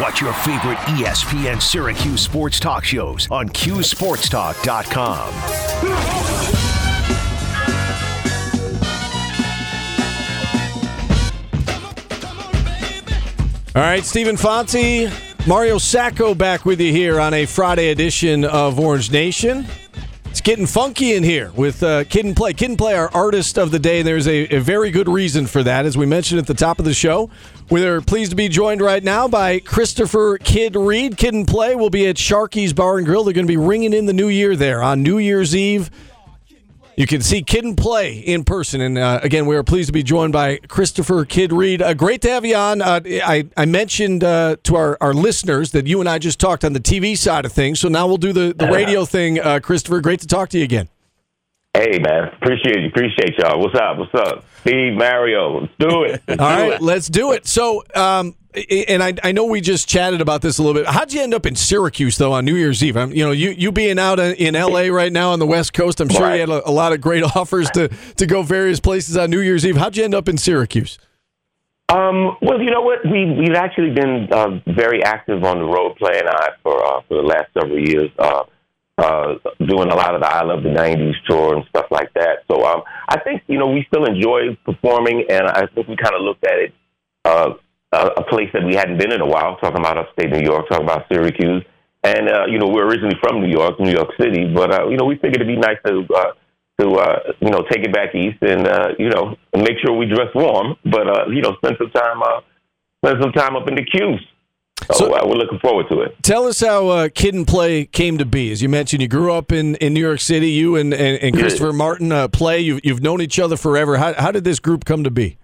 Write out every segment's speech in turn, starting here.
Watch your favorite ESPN Syracuse sports talk shows on QSportsTalk.com. All right, Stephen Fonte, Mario Sacco back with you here on a Friday edition of Orange Nation. Getting funky in here with uh, Kid and Play. Kid and Play, our artist of the day. There's a, a very good reason for that. As we mentioned at the top of the show, we're pleased to be joined right now by Christopher Kid Reid. Kid and Play will be at Sharky's Bar and Grill. They're going to be ringing in the new year there on New Year's Eve. You can see Kid and Play in person. And uh, again, we are pleased to be joined by Christopher Kid Reid. Uh, great to have you on. Uh, I, I mentioned uh, to our, our listeners that you and I just talked on the TV side of things. So now we'll do the, the radio thing, uh, Christopher. Great to talk to you again. Hey man, appreciate you, appreciate y'all. What's up? What's up? Steve Mario, let's do it. Let's All do right, it. let's do it. So, um, and I, I know we just chatted about this a little bit. How'd you end up in Syracuse though on New Year's Eve? I'm, you know, you, you being out in LA right now on the West Coast, I'm sure Right. you had a, a lot of great offers to to go various places on New Year's Eve. How'd you end up in Syracuse? Um, well, you know what? We we've actually been uh, very active on the road playing I for uh, for the last several years, uh, uh, doing a lot of the I Love the '90s tour and stuff like that. So um, I think you know we still enjoy performing, and I think we kind of looked at it uh, a, a place that we hadn't been in a while, talking about upstate New York, talking about Syracuse. And uh, you know, we're originally from New York, New York City, but uh, you know, we figured it'd be nice to uh, to uh, you know take it back east and uh, you know make sure we dress warm, but uh, you know spend some time uh, spend some time up in the 'Cuse. So, So- uh, we're looking forward to it. Tell us how uh, Kid and Play came to be. As you mentioned, you grew up in, in New York City. You and, and, and Christopher Martin uh, play. You've, you've known each other forever. How, how did this group come to be?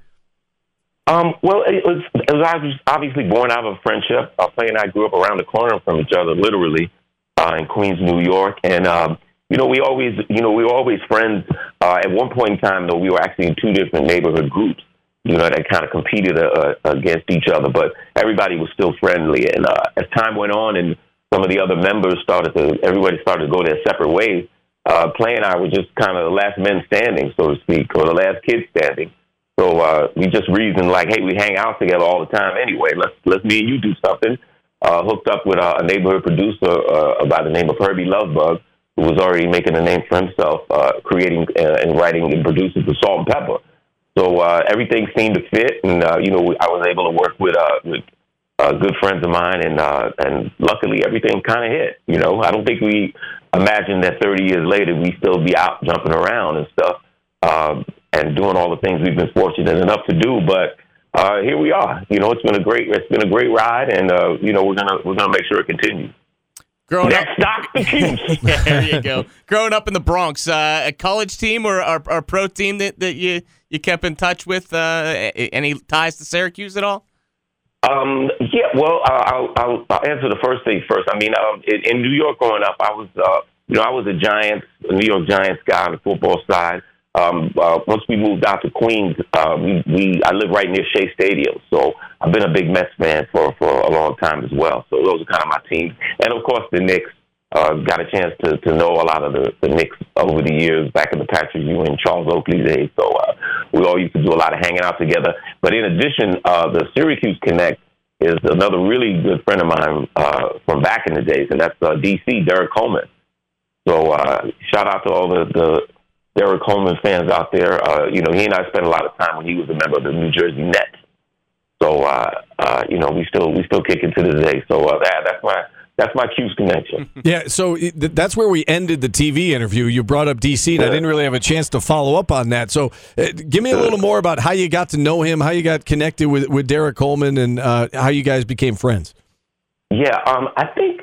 Um, well, it was, it was obviously born out of a friendship. Uh, Play and I grew up around the corner from each other, literally, uh, in Queens, New York. And, um, you know, we always, you know, we were always friends. Uh, at one point in time, though, we were actually in two different neighborhood groups, you know, that kind of competed uh, against each other. But everybody was still friendly. And uh, as time went on and some of the other members started to, everybody started to go their separate ways, uh, Play and I were just kind of the last men standing, so to speak, or the last kids standing. So uh, we just reasoned like, hey, we hang out together all the time anyway. Let's let's me and you do something. Uh, hooked up with uh, a neighborhood producer uh, by the name of Hurby Luv Bug, who was already making a name for himself, uh, creating uh, and writing and producing for Salt-N-Pepa. So uh, everything seemed to fit, and uh, you know I was able to work with uh, with uh, good friends of mine, and uh, and luckily everything kind of hit. You know, I don't think we imagined that 30 years later we still be out jumping around and stuff, um, and doing all the things we've been fortunate enough to do. But uh, here we are. You know, it's been a great it's been a great ride, and uh, you know we're gonna we're gonna make sure it continues. Growing up, Next stop, the Chiefs. yeah, there you go. Growing up in the Bronx, uh, a college team or or, or pro team that, that you you kept in touch with? Uh, any ties to Syracuse at all? Um, yeah, well, I'll, I'll, I'll answer the first thing first. I mean, um, in, in New York growing up, I was, uh, you know, I was a Giants, a New York Giants guy on the football side. Um, uh, once we moved out to Queens, uh, we, we I live right near Shea Stadium, so I've been a big Mets fan for for a long time as well. So those are kind of my teams, and of course the Knicks. Uh, got a chance to, to know a lot of the, the Knicks over the years back in the Patrick Ewing, Charles Oakley days. So uh, we all used to do a lot of hanging out together. But in addition, uh, the Syracuse Connect is another really good friend of mine uh, from back in the days, and that's uh, DC, Derrick Coleman. So uh, shout out to all the, the Derrick Coleman fans out there. Uh, you know, he and I spent a lot of time when he was a member of the New Jersey Nets. So uh, uh, you know, we still we still kick it to this day. So uh, that that's my that's my 'Cuse connection. Yeah, so that's where we ended the TV interview. You brought up DC, and I didn't really have a chance to follow up on that. So, uh, give me a little more about how you got to know him, how you got connected with with Derrick Coleman, and uh, how you guys became friends. Yeah, um, I think.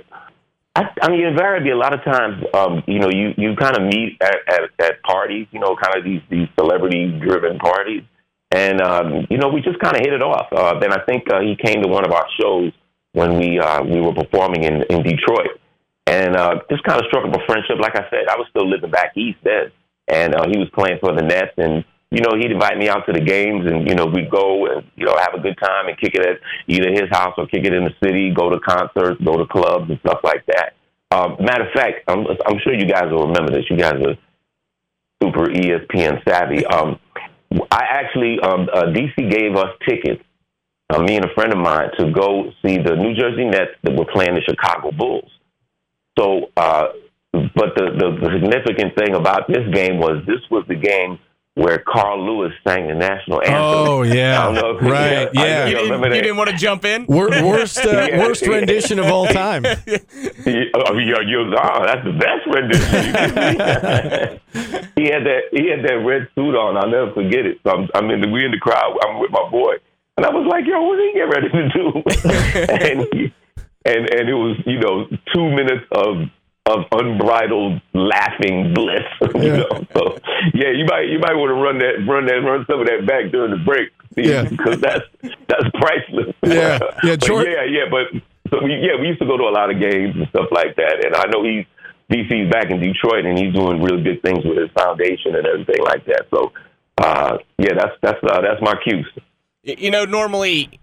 I, I mean, invariably, a lot of times, um, you know, you, you kind of meet at, at, at parties, you know, kind of these these celebrity driven parties, and um, you know, we just kind of hit it off. Uh, then I think uh, he came to one of our shows when we uh, we were performing in, in Detroit, and uh, just kind of struck up a friendship. Like I said, I was still living back east then, and uh, he was playing for the Nets, and you know, he'd invite me out to the games, and you know, we'd go and you know have a good time and kick it at either his house or kick it in the city, go to concerts, go to clubs and stuff like that. Um, matter of fact, I'm, I'm sure you guys will remember this. You guys are super ESPN savvy. Um, I actually, um, uh, DC gave us tickets uh, me and a friend of mine, to go see the New Jersey Nets that were playing the Chicago Bulls. So, uh, but the, the, the significant thing about this game was this was the game where Carl Lewis sang the national anthem. Oh yeah, I don't know if- right. yeah, Yeah, You you didn't, you didn't want to jump in? Wor- worst uh, Yeah. worst rendition of all time. Yeah, oh, yeah, you, oh, that's the best rendition. You can see. he had that. He had that red suit on. I'll never forget it. So I'm, I'm in the we in the crowd. I'm with my boy, and I was like, "Yo, what did he get ready to do?" and he, and and it was you know two minutes of of unbridled laughing bliss. you Yeah. know? So yeah, you might you might want to run that run that run some of that back during the break. Yeah. because that's that's priceless. Yeah. Yeah, But yeah, yeah, but so we, yeah, we used to go to a lot of games and stuff like that. And I know he's DC's back in Detroit, and he's doing really good things with his foundation and everything like that. So uh, yeah, that's that's uh, that's my cue. You know, normally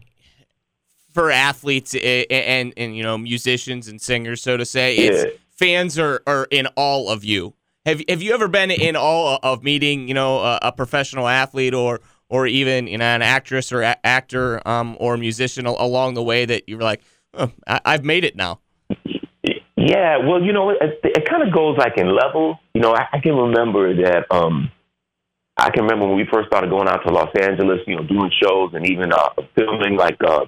for athletes eh, and and you know musicians and singers, so to say, it's Yeah. Fans are are in all of you. Have Have you ever been in all of meeting you know a, a professional athlete or or even you know an actress or a- actor um, or musician along the way that you were like, oh, I- I've made it now. Yeah, well, you know, it, it kind of goes like in level. You know, I, I can remember that. um I can remember when we first started going out to Los Angeles. You know, doing shows and even uh, filming like uh,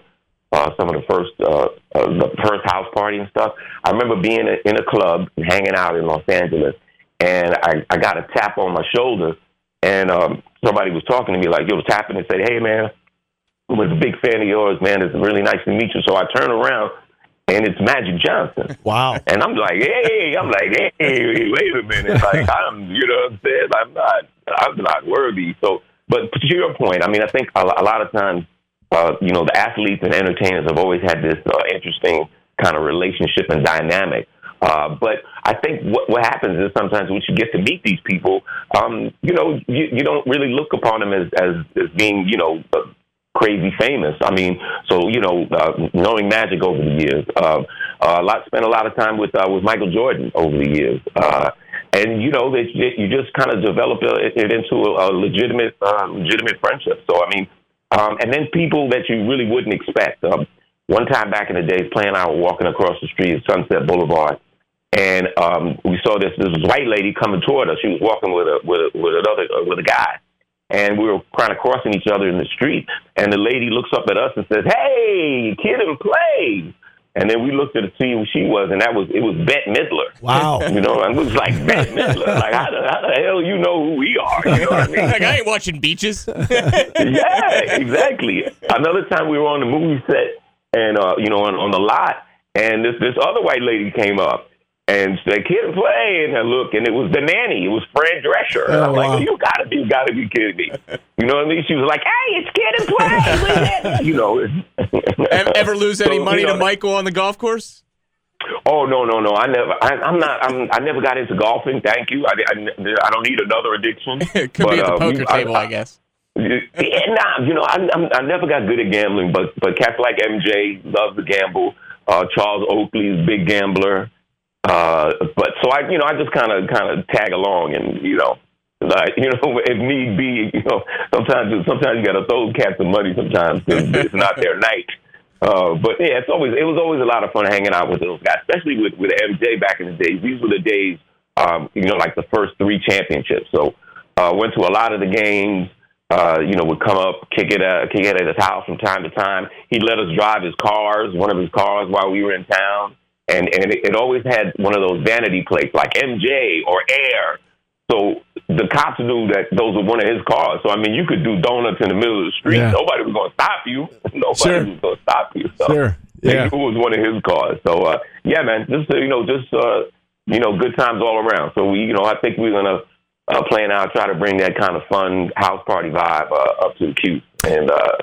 uh, some of the first uh, uh, the first house party and stuff. I remember being in a club and hanging out in Los Angeles, and I, I got a tap on my shoulder, and um, somebody was talking to me like, "Yo," tapping and said, "Hey, man, I was a big fan of yours, man. It's really nice to meet you." So I turn around, and it's Magic Johnson. Wow. And I'm like, hey, I'm like, hey, wait a minute. Like, I'm, you know what I'm saying? I'm not, I'm not worthy. So, but to your point, I mean, I think a, a lot of times, uh, you know, the athletes and entertainers have always had this uh, interesting kind of relationship and dynamic. Uh, but I think what, what happens is sometimes once you get to meet these people, um, you know, you, you don't really look upon them as, as, as being, you know, uh, crazy famous. I mean, so you know, uh, knowing Magic over the years, uh, uh, a lot spent a lot of time with uh, with Michael Jordan over the years, uh, and you know, that you just kind of develop it it into a, a legitimate uh, legitimate friendship. So I mean, um, and then people that you really wouldn't expect. Um, one time back in the days, playing out walking across the street at Sunset Boulevard. And um, we saw this this white lady coming toward us. She was walking with a with a, with another uh, with a guy, and we were kind of crossing each other in the street. And the lady looks up at us and says, "Hey, kid and play." And then we looked at to see who she was, and that was it was Bette Midler. Wow. You know, and it was like Bette Midler. Like how the, how the hell you know who we are? You know what I mean? Like I ain't watching beaches. yeah, exactly. Another time we were on the movie set and uh, you know, on, on the lot and this this other white lady came up and said, Kid and play and I look and it was the nanny. It was Fran Drescher. And Oh, I'm wow. like, You gotta be you gotta be kidding me. You know what I mean? She was like, Hey, it's Kid and play Look at that." you know Ever, ever lose any So, money you know, to Michael on the golf course? Oh no no no! I never. I, I'm not. I'm, I never got into golfing. Thank you. I, I, I don't need another addiction. It could be But, at the uh, poker table, I, guess. Yeah, nah, you know, I, I never got good at gambling, but but cats like MJ love to gamble. Uh, Charles Oakley's big gambler. Uh, but so I, you know, I just kind of kind of tag along, and you know, like you know, if need be, you know, sometimes sometimes you got to throw cats some money. Sometimes 'cause it's not their night. Uh, but yeah, it's always it was always a lot of fun hanging out with those guys, especially with with MJ back in the days. These were the days, um, you know, like the first three championships. So uh, went to a lot of the games. Uh, you know, would come up, kick it, uh, kick it at his house from time to time. He'd let us drive his cars, one of his cars, while we were in town, and and it, it always had one of those vanity plates like MJ or Air. So the cops knew that those were one of his cars. So I mean, you could do donuts in the middle of the street. Yeah. Nobody was going to stop you. Nobody Sure. was going to stop you. So Sure. Yeah. it was one of his cars. So uh, yeah, man, just uh, you know, just uh, you know, good times all around. So we, you know, I think we're gonna uh, plan out, try to bring that kind of fun house party vibe uh, up to the Q and uh,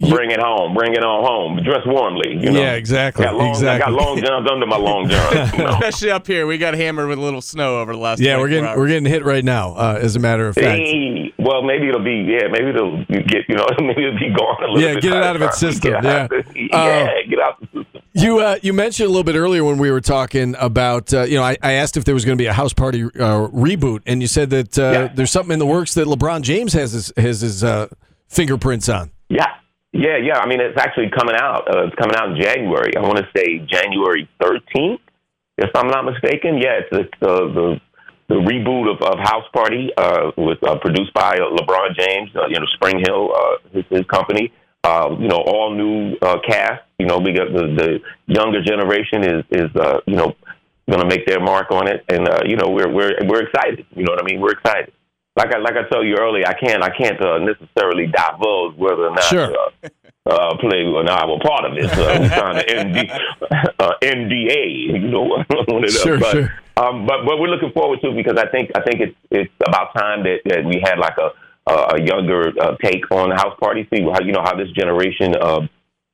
bring it home, bring it on home. Dress warmly. You know? Yeah, exactly. Got long, I exactly. got long johns under my long johns. You know? Especially up here, we got hammered with a little snow over the last. Yeah, we're getting hours. we're getting hit right now. Uh, as a matter of fact. Hey, well, maybe it'll be yeah, maybe it'll get you know, maybe it'll be gone a little bit. Yeah, bit. get it out of its system, get yeah. out of- Uh, yeah, get out of the system. You uh, you mentioned a little bit earlier when we were talking about uh, you know I, I asked if there was going to be a house party uh, reboot and you said that uh, Yeah. there's something in the works that LeBron James has his has his uh, fingerprints on. Yeah, Yeah, yeah. I mean, it's actually coming out. Uh, it's coming out in January. I want to say January 13th, if I'm not mistaken. Yeah, it's, it's uh, the the reboot of, of House Party, uh, with uh, produced by LeBron James. Uh, you know, Spring Hill, uh, his, his company. Uh, you know, all new uh, cast. You know, because the, the younger generation is is uh, you know going to make their mark on it, and uh, you know, we're we're we're excited. You know what I mean? We're excited like I like I told you earlier, I can't I can't uh, necessarily divulge whether or not sure. uh, uh, play or not. I'm a part of this. Uh, we signed an ND, uh, NDA, you know, on it Sure, up. But, sure. um, but but we're looking forward to it because I think I think it's it's about time that, that we had like a a younger uh, take on the house party. See how you know how this generation uh,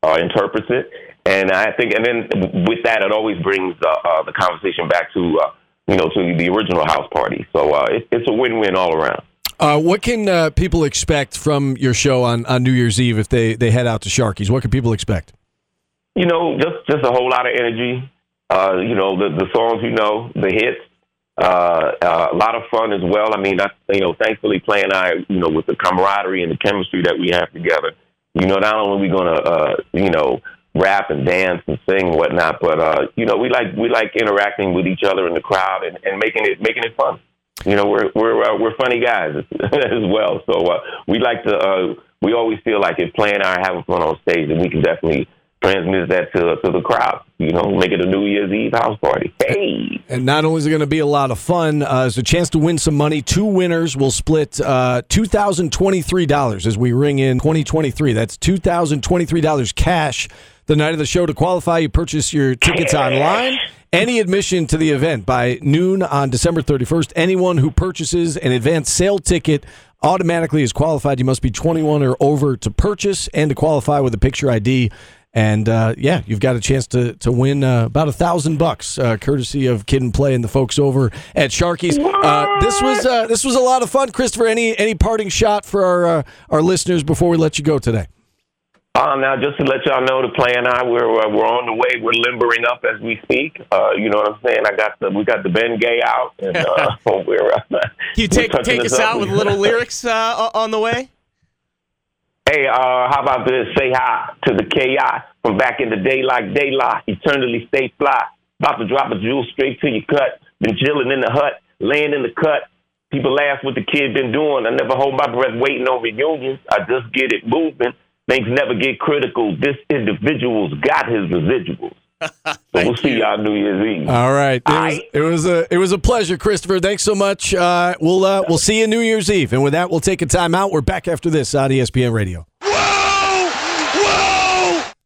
uh, interprets it, and I think and then with that, it always brings uh, uh, the conversation back to. Uh, you know, to the original house party. So uh, it, it's a win-win all around. Uh, what can uh, people expect from your show on, on New Year's Eve if they, they head out to Sharky's? What can people expect? You know, just just a whole lot of energy. Uh, you know, the the songs you know, the hits. Uh, uh, a lot of fun as well. I mean, I, you know, thankfully, Play and I, you know, with the camaraderie and the chemistry that we have together, you know, not only are we going to, uh, you know, rap and dance and sing and whatnot, but uh, you know, we like we like interacting with each other in the crowd and, and making it making it fun. You know, we're we're uh, we're funny guys as well, so uh, we like to. Uh, we always feel like if playing are having fun on stage, then we can definitely transmit that to to the crowd. You know, make it a New Year's Eve house party. Hey. And not only is it going to be a lot of fun, uh, there's a chance to win some money. Two winners will split uh, $2,023 as we ring in 2023. That's $2,023 cash the night of the show. To qualify, you purchase your tickets online. Any admission to the event by noon on December 31st. Anyone who purchases an advance sale ticket automatically is qualified. You must be 21 or over to purchase and to qualify with a picture ID. And uh, yeah, you've got a chance to to win uh, about a thousand bucks, uh, courtesy of Kid and Play and the folks over at Sharky's. Uh, this was uh, this was a lot of fun, Christopher. Any any parting shot for our our listeners before we let you go today? Um, now, just to let y'all know, the Play and I, we're uh, we're on the way. We're limbering up as we speak. Uh, you know what I'm saying? I got the we got the Bengay out, and uh, we're. Uh, Can you take take us out with little lyrics uh, on the way? Hey, uh, how about this? Say hi to the KI from back in the day, like daylight. Eternally stay fly. About to drop a jewel straight to your cut. Been chilling in the hut, laying in the cut. People laugh what the kid been doing. I never hold my breath waiting on reunions. I just get it moving. Things never get critical. This individual's got his residuals. So we'll see y'all New Year's Eve. All right, it was, Aye. it was a it was a pleasure, Christopher. Thanks so much. Uh, we'll uh, we'll see you New Year's Eve, and with that, we'll take a time out. We're back after this on ESPN Radio.